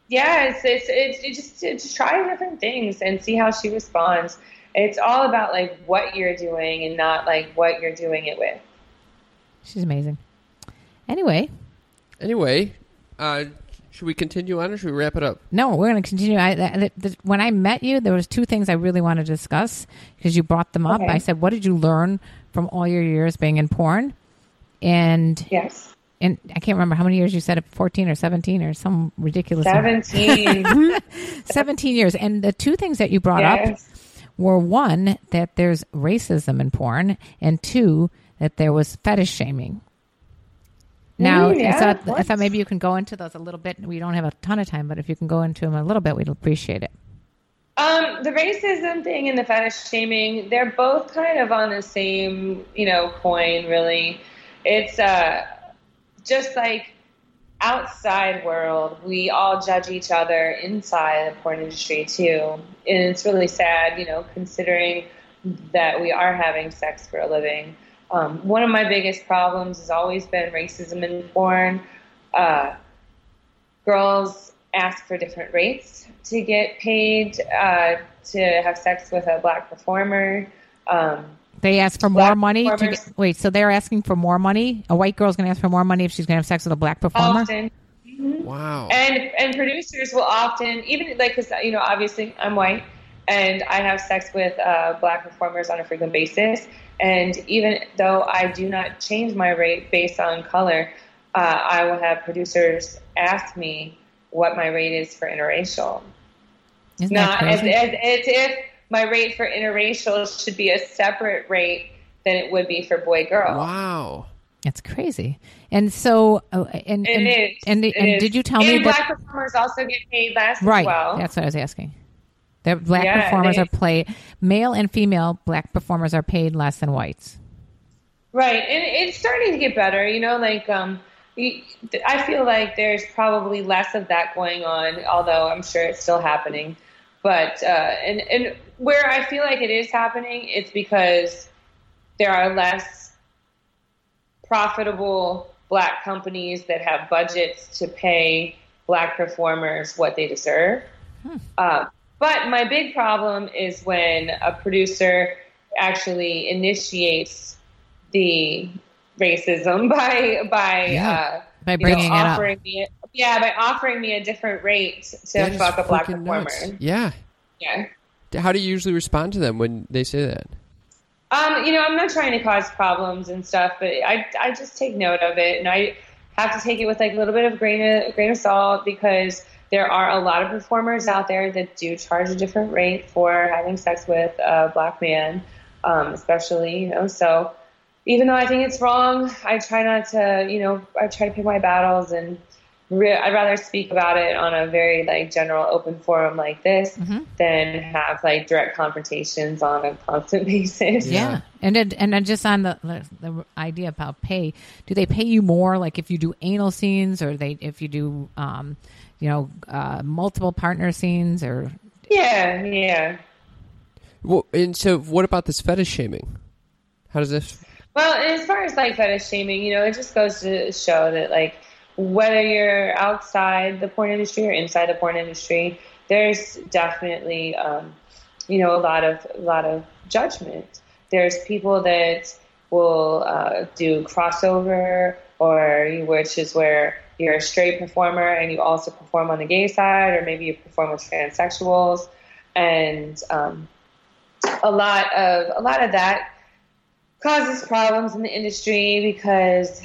yeah, it's it's it's you just to, to try different things and see how she responds. It's all about like what you're doing and not like what you're doing it with. She's amazing. Anyway, anyway, uh, should we continue on or should we wrap it up? no, we're going to continue. I, the, the, when I met you, there was two things I really wanted to discuss because you brought them up. Okay. I said, "What did you learn from all your years being in porn?" And Yes, and I can't remember how many years you said it, 14 or 17 or some ridiculous seventeen. 17 years. And the two things that you brought up were one, that there's racism in porn, and two, that there was fetish shaming. Now, Mm, yeah, I, thought, I thought maybe you can go into those a little bit. We don't have a ton of time, but if you can go into them a little bit, we'd appreciate it. Um, the racism thing and the fetish shaming, they're both kind of on the same, you know, coin, really. It's uh, just like outside world, we all judge each other inside the porn industry too. And it's really sad, you know, considering that we are having sex for a living. Um, one of my biggest problems has always been racism in porn. Uh, girls ask for different rates to get paid uh, to have sex with a black performer. Um, They ask for more money. To get, wait, so they're asking for more money? A white girl's going to ask for more money if she's going to have sex with a black performer? often, Wow. and and producers will often even like because you know obviously I'm white and I have sex with uh, black performers on a frequent basis. And even though I do not change my rate based on color, uh, I will have producers ask me what my rate is for interracial. Isn't that not as, crazy? as, as if my rate for interracial should be a separate rate than it would be for boy girl. Wow. That's crazy. And so, uh, and It and, is. and, It and is. did you tell and me black that? performers also get paid less Right. as well? That's what I was asking. The black Yeah, performers they- are paid. Male and female black performers are paid less than whites. Right, and it's starting to get better. You know, like um, I feel like there's probably less of that going on, although I'm sure it's still happening. But uh, and and where I feel like it is happening, it's because there are less profitable black companies that have budgets to pay black performers what they deserve. Uh, but my big problem is when a producer actually initiates the racism by by Yeah, uh, by bringing it up. offering me Yeah, by offering me a different rate to That fuck a black performer. nuts. Yeah. Yeah. How do you usually respond to them when they say that? Um, you know, I'm not trying to cause problems and stuff, but I, I just take note of it, and I have to take it with like a little bit of grain of grain of salt because there are a lot of performers out there that do charge a different rate for having sex with a black man, um, especially you know. So even though I think it's wrong, I try not to, you know, I try to pick my battles and. Re- I'd rather speak about it on a very like general open forum like this than have like direct confrontations on a constant basis. Yeah. And then, and then just on the, the the idea about pay, do they pay you more like if you do anal scenes or they if you do um you know uh multiple partner scenes or Yeah, yeah. Well, and so what about this fetish shaming? How does this? Well, as far as like fetish shaming, you know, it just goes to show that like whether you're outside the porn industry or inside the porn industry, there's definitely um, you know a lot of a lot of judgment. There's people that will uh, do crossover, or which is where you're a straight performer and you also perform on the gay side, or maybe you perform with transsexuals, and um, a lot of a lot of that causes problems in the industry because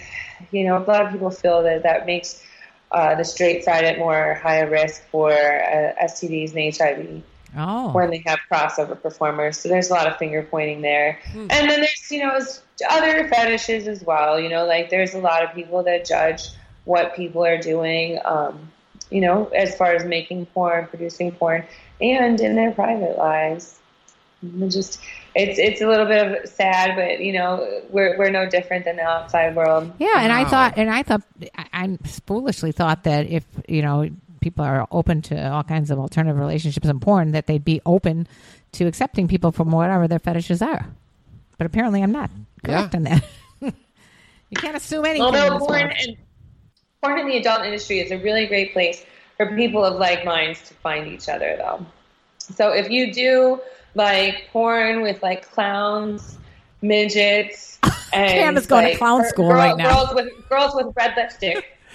you know a lot of people feel that that makes uh, the straight side at more higher risk for uh, STDs and HIV oh when they have crossover performers. So there's a lot of finger pointing there. And then there's, you know, other fetishes as well. You know, like there's a lot of people that judge what people are doing, um, you know, as far as making porn, producing porn, and in their private lives. And just it's it's a little bit of sad, but you know we're we're no different than the outside world. yeah and I thought and I thought I, I foolishly thought that if you know people are open to all kinds of alternative relationships and porn that they'd be open to accepting people from whatever their fetishes are but apparently I'm not correct Yeah. on that you can't assume anything Although porn and porn in the adult industry is a really great place for people of like minds to find each other, though. So if you do like porn with like clowns, midgets, and Cam is going to clown gir- school girl- right now. Girls with girls with red lipstick.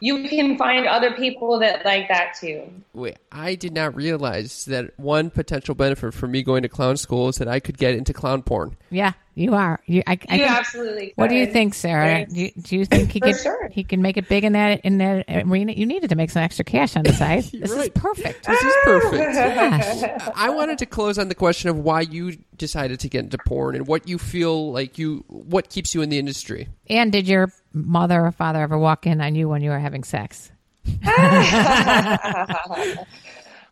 You can find other people that like that too. Wait, I did not realize that one potential benefit for me going to clown school is that I could get into clown porn. yeah you are you I, I You think- absolutely. What do you think, Sarah? Yes. Do you, do you think he could sure. he can make it big in that in that arena? You needed to make some extra cash on the side. this is perfect. This is perfect. Gosh. I wanted to close on the question of why you decided to get into porn and what you feel like you what keeps you in the industry. And did your mother or father ever walk in on you when you were having sex?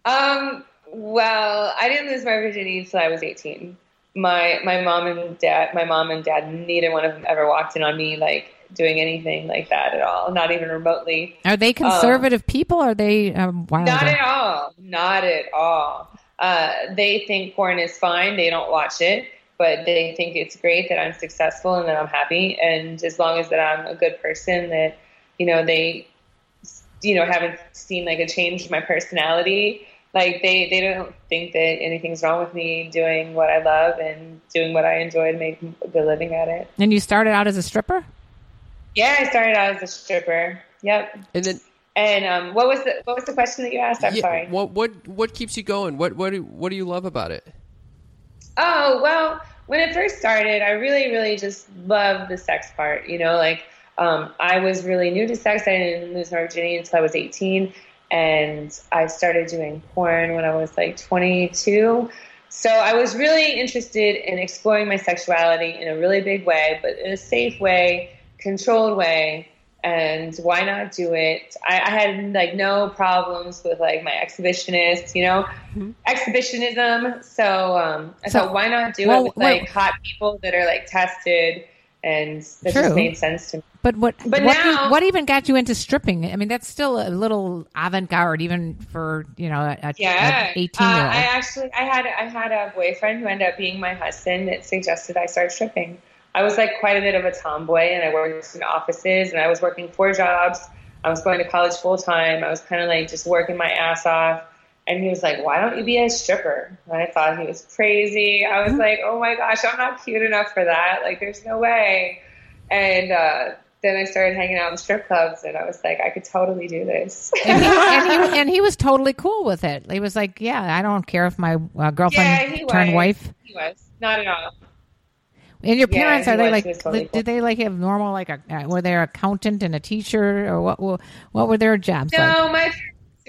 Um, well, I didn't lose my virginity until I was 18. My my mom and dad, my mom and dad, neither one of them ever walked in on me like doing anything like that at all, not even remotely. Are they conservative people? Or are they um, wild? Not at all. Not at all. Uh, they think porn is fine. They don't watch it, but they think it's great that I'm successful and that I'm happy. And as long as that I'm a good person, that you know they, you know, haven't seen like a change in my personality. Like they, they don't think that anything's wrong with me doing what I love and doing what I enjoy to make a good living at it. And you started out as a stripper? Yeah, I started out as a stripper. Yep. And then And um, what was the what was the question that you asked? I'm yeah, sorry. what what what keeps you going? What what do, what do you love about it? Oh, well, when it first started, I really, really just loved the sex part. You know, like um, I was really new to sex. I didn't lose my virginity until I was 18. And I started doing porn when I was like 22. So I was really interested in exploring my sexuality in a really big way, but in a safe way, controlled way. And why not do it? I, I had like no problems with like my exhibitionist, you know, exhibitionism. So um, I So- thought, why not do well, it with like hot people that are like tested, and that True. just made sense to me. But what But what, now- what even got you into stripping? I mean, that's still a little avant-garde, even for you know a, a- Yeah, eighteen-year-old. Uh, I actually, I had, I had a boyfriend who ended up being my husband that suggested I start stripping. I was like quite a bit of a tomboy, and I worked in offices, and I was working four jobs. I was going to college full time. I was kind of like just working my ass off. And he was like, "Why don't you be a stripper?" And I thought he was crazy. I was like, "Oh my gosh, I'm not cute enough for that. Like, there's no way." And uh, then I started hanging out in strip clubs, and I was like, I could totally do this. and, he, and, he, and he was totally cool with it. He was like, "Yeah, I don't care if my uh, girlfriend yeah, turned was. wife." He was not at all. And your parents he are they was. like? Totally did they like have normal like a uh, were they an accountant and a teacher or what? What, were their jobs like? No, my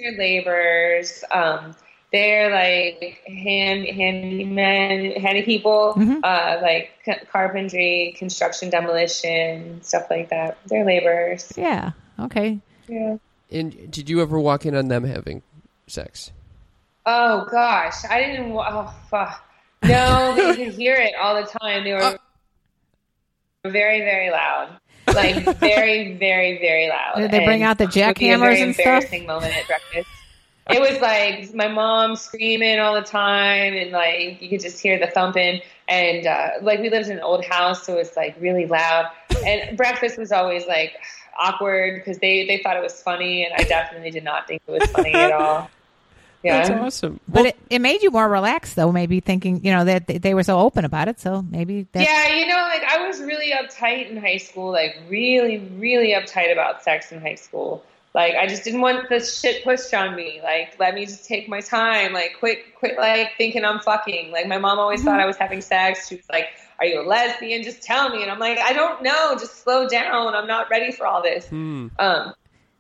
parents are laborers. Um, they're like hand handymen, handy people, Mhm. uh, like c- carpentry, construction, demolition, stuff like that. They're laborers. Yeah. Okay. Yeah. And did you ever walk in on them having sex? Oh gosh, I didn't. wa- Oh fuck. No, but you could hear it all the time. They were very, very loud. Like very, very, very loud. Did they bring And out the it would be a jackhammers and stuff? Embarrassing moment at breakfast. It was like my mom screaming all the time, and like you could just hear the thumping. And uh, like we lived in an old house, so it was like really loud. And breakfast was always like awkward because they they thought it was funny, and I definitely did not think it was funny at all. Yeah. That's awesome. But it, it made you more relaxed, though. Maybe thinking, you know, that they, they were so open about it. So maybe that. Yeah, you know, like I was really uptight in high school, like really, really uptight about sex in high school. Like I just didn't want the shit pushed on me. Like let me just take my time. Like quit, quit, like thinking I'm fucking. Like my mom always thought I was having sex. She was like, "Are you a lesbian? Just tell me." And I'm like, "I don't know. Just slow down. I'm not ready for all this." Hmm. Um,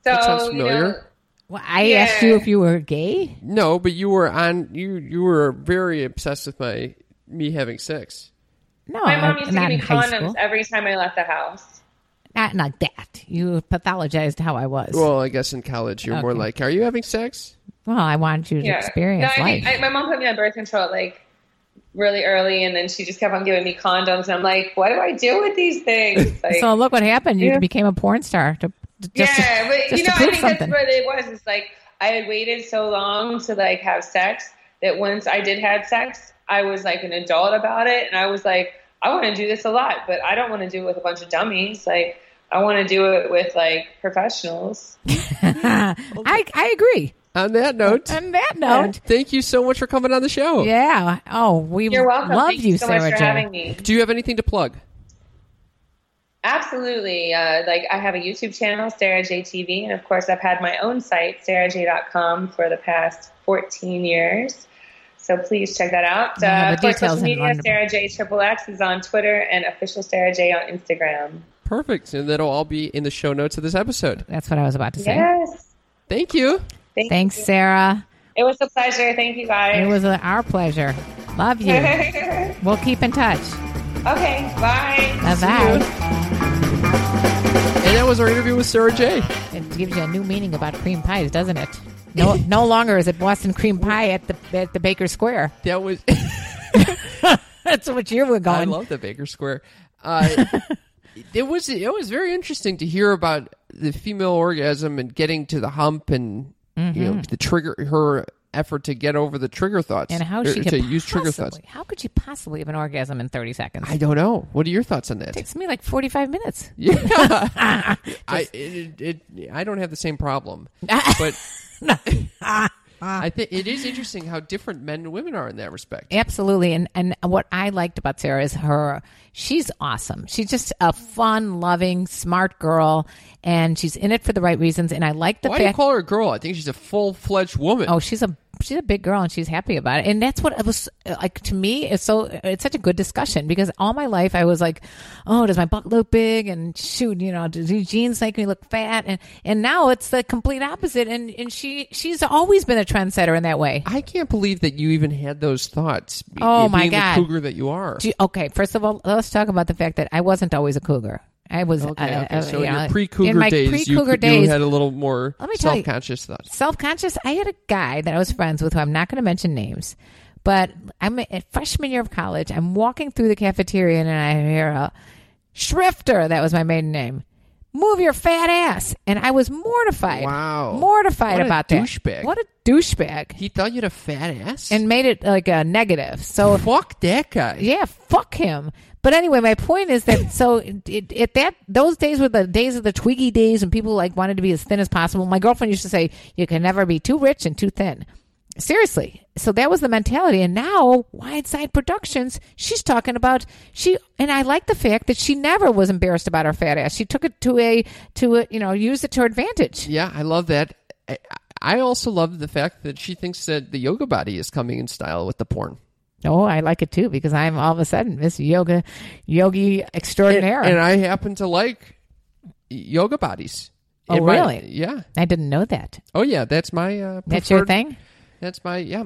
so That sounds you know, familiar. Well, I Yeah. asked you if you were gay. No, but you were on. You you were very obsessed with my me having sex. No, my mom used to not give me condoms school. every time I left the house. Not not that. You pathologized how I was. Well, I guess in college you're more like, "Are you having sex?" Well, I wanted you to Yeah. experience no, I life. mean, I, my mom put me on birth control like really early, and then she just kept on giving me condoms. And I'm like, what do I do with these things? Like, so look what happened. You Yeah. became a porn star. To, to- just to- yeah, but just you know, I think something. that's what it was. It's like I had waited so long to like have sex that once I did have sex, I was like an adult about it, and I was like, I want to do this a lot, but I don't want to do it with a bunch of dummies. Like, I want to do it with like professionals. I I agree. On that note, On that note, thank you so much for coming on the show. yeah. Oh, we You're welcome. love Thank you, so Sarah much for J. having me. Do you have anything to plug? Absolutely. Uh, like I have a YouTube channel, Sarah Jay TV, and of course I've had my own site, sarahjay.com, for the past 14 years. So please check that out. Yeah, uh, of course, social media, Sarah Jay Triple X is on Twitter and official Sarah Jay on Instagram. Perfect, and that'll all be in the show notes of this episode. That's what I was about to say. Yes. Thank you. Thank Thanks, you. Sarah. It was a pleasure. Thank you guys. It was our pleasure. Love you. we'll keep in touch. Okay. Bye. Bye bye. That was our interview with Sarah Jay. It gives you a new meaning about cream pies, doesn't it? No, no longer is it Boston cream pie at the at the Baker Square. That was. That's what you were going. I love the Baker Square. Uh, it was it was very interesting to hear about the female orgasm and getting to the hump and you know the trigger her effort to get over the trigger thoughts and how she to could use trigger thoughts. possibly- How could she possibly have an orgasm in thirty seconds? I don't know. What are your thoughts on that? It takes me like forty five minutes. Yeah, I it, it, it I don't have the same problem, but I think it is interesting how different men and women are in that respect. Absolutely. And and what I liked about Sarah is her she's awesome. She's just a fun, loving, smart girl and she's in it for the right reasons and I like the Why do you call her a girl? I think she's a full fledged woman. Oh, she's a she's a big girl and she's happy about it. And that's what it was like to me. It's so it's such a good discussion because all my life I was like, oh, does my butt look big? And shoot, you know, do jeans make me look fat? And and now it's the complete opposite. And and she she's always been a trendsetter in that way. I can't believe that you even had those thoughts. Oh, being my God. the cougar that you are. You- okay, first of all, let's talk about the fact that I wasn't always a cougar. I was Okay, okay. uh, So you in know, your pre-cougar in my days, you, pre-cougar you days, had a little more Let me tell you- self-conscious thoughts. self-conscious i had a guy that i was friends with who i'm not going to mention names but i'm at freshman year of college i'm walking through the cafeteria and i hear a shrifter that was my maiden name move your fat ass and i was mortified Wow. mortified What a about that douchebag. what a douchebag He thought you had a fat ass, and made it like a negative so fuck that guy. yeah, fuck him. But anyway, my point is that so it, it, that those days were the days of the Twiggy days, and people like wanted to be as thin as possible. My girlfriend used to say, "You can never be too rich and too thin." Seriously. So that was the mentality. And now, Wideside Productions, she's talking about she, and I like the fact that she never was embarrassed about her fat ass. She took it to a, to a, you know, used it to her advantage. Yeah, I love that. I, I also love the fact that she thinks that the yoga body is coming in style with the porn. Oh, I like it too because I'm all of a sudden Miss Yoga, Yogi extraordinaire. And, and I happen to like yoga bodies. Oh, my- really? yeah. I didn't know that. Oh, yeah. That's my. Uh, That's your thing? That's my. Yeah.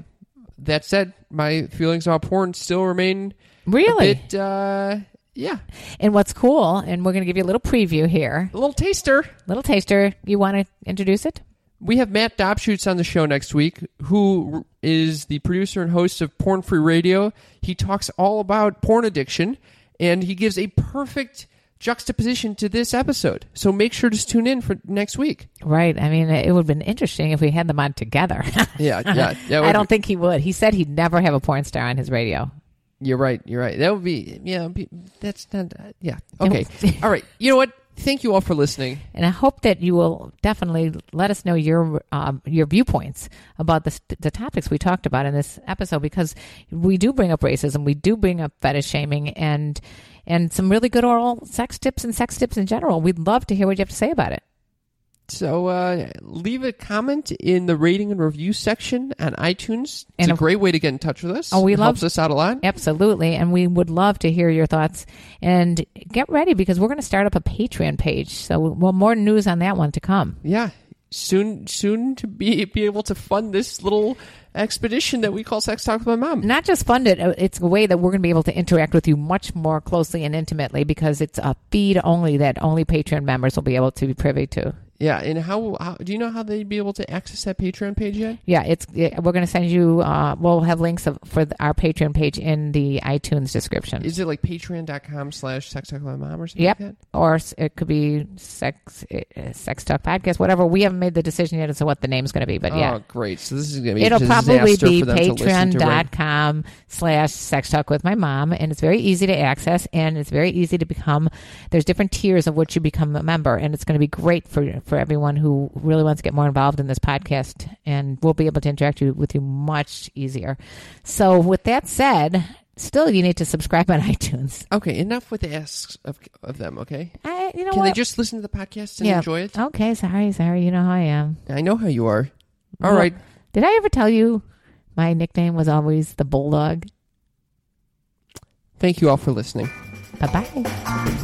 That said, my feelings about porn still remain Really? a bit. Uh, yeah, And what's cool, and we're going to give you a little preview here, a little taster. little taster. You want to introduce it? We have Matt Dobschuetz on the show next week, who is the producer and host of Porn Free Radio. He talks all about porn addiction, and he gives a perfect juxtaposition to this episode. So make sure to tune in for next week. Right. I mean, it would have been interesting if we had them on together. Yeah, yeah, yeah. I don't think he would. He said he'd never have a porn star on his radio. You're right. You're right. That would be. Yeah. Be, that's not. Uh, yeah. Okay. all right. You know what? Thank you all for listening. And I hope that you will definitely let us know your um, your viewpoints about the, the topics we talked about in this episode because we do bring up racism, we do bring up fetish shaming, and and some really good oral sex tips and sex tips in general. We'd love to hear what you have to say about it. So uh, leave a comment in the rating and review section on iTunes. It's And a great way to get in touch with us. Oh, we it love- helps us out a lot. Absolutely. And we would love to hear your thoughts. And get ready because we're going to start up a Patreon page. So, well, more news on that one to come. Yeah. Soon, soon to be be able to fund this little expedition that we call Sex Talk with My Mom. Not just fund it, uh, it's a way that we're going to be able to interact with you much more closely and intimately because it's a feed only that only Patreon members will be able to be privy to. Yeah, and how, how do you know how they'd be able to access that Patreon page yet? Yeah, it's yeah, we're going to send you. Uh, we'll have links of, for the, our Patreon page in the iTunes description. Is it like patreon.com slash sex talk with my mom or something Yep. like that? or it could be sex uh, sex talk podcast, whatever. We haven't made the decision yet as to what the name's going to be, but yeah. Oh, great. So this is going to be It'll a probably be for them to listen to, right? patreon.com slash sex talk with my mom. And it's very easy to access and it's very easy to become. There's different tiers of which you become a member. And it's going to be great for, for everyone who really wants to get more involved in this podcast. And we'll be able to interact with you much easier. So with that said, still you need to subscribe on iTunes. Okay, enough with the asks of, of them, okay? I, you know Can what? they just listen to the podcast and Yeah. enjoy it? Okay, sorry, sorry. You know how I am. I know how you are. All Well, right. Did I ever tell you my nickname was always the Bulldog? Thank you all for listening. Bye bye.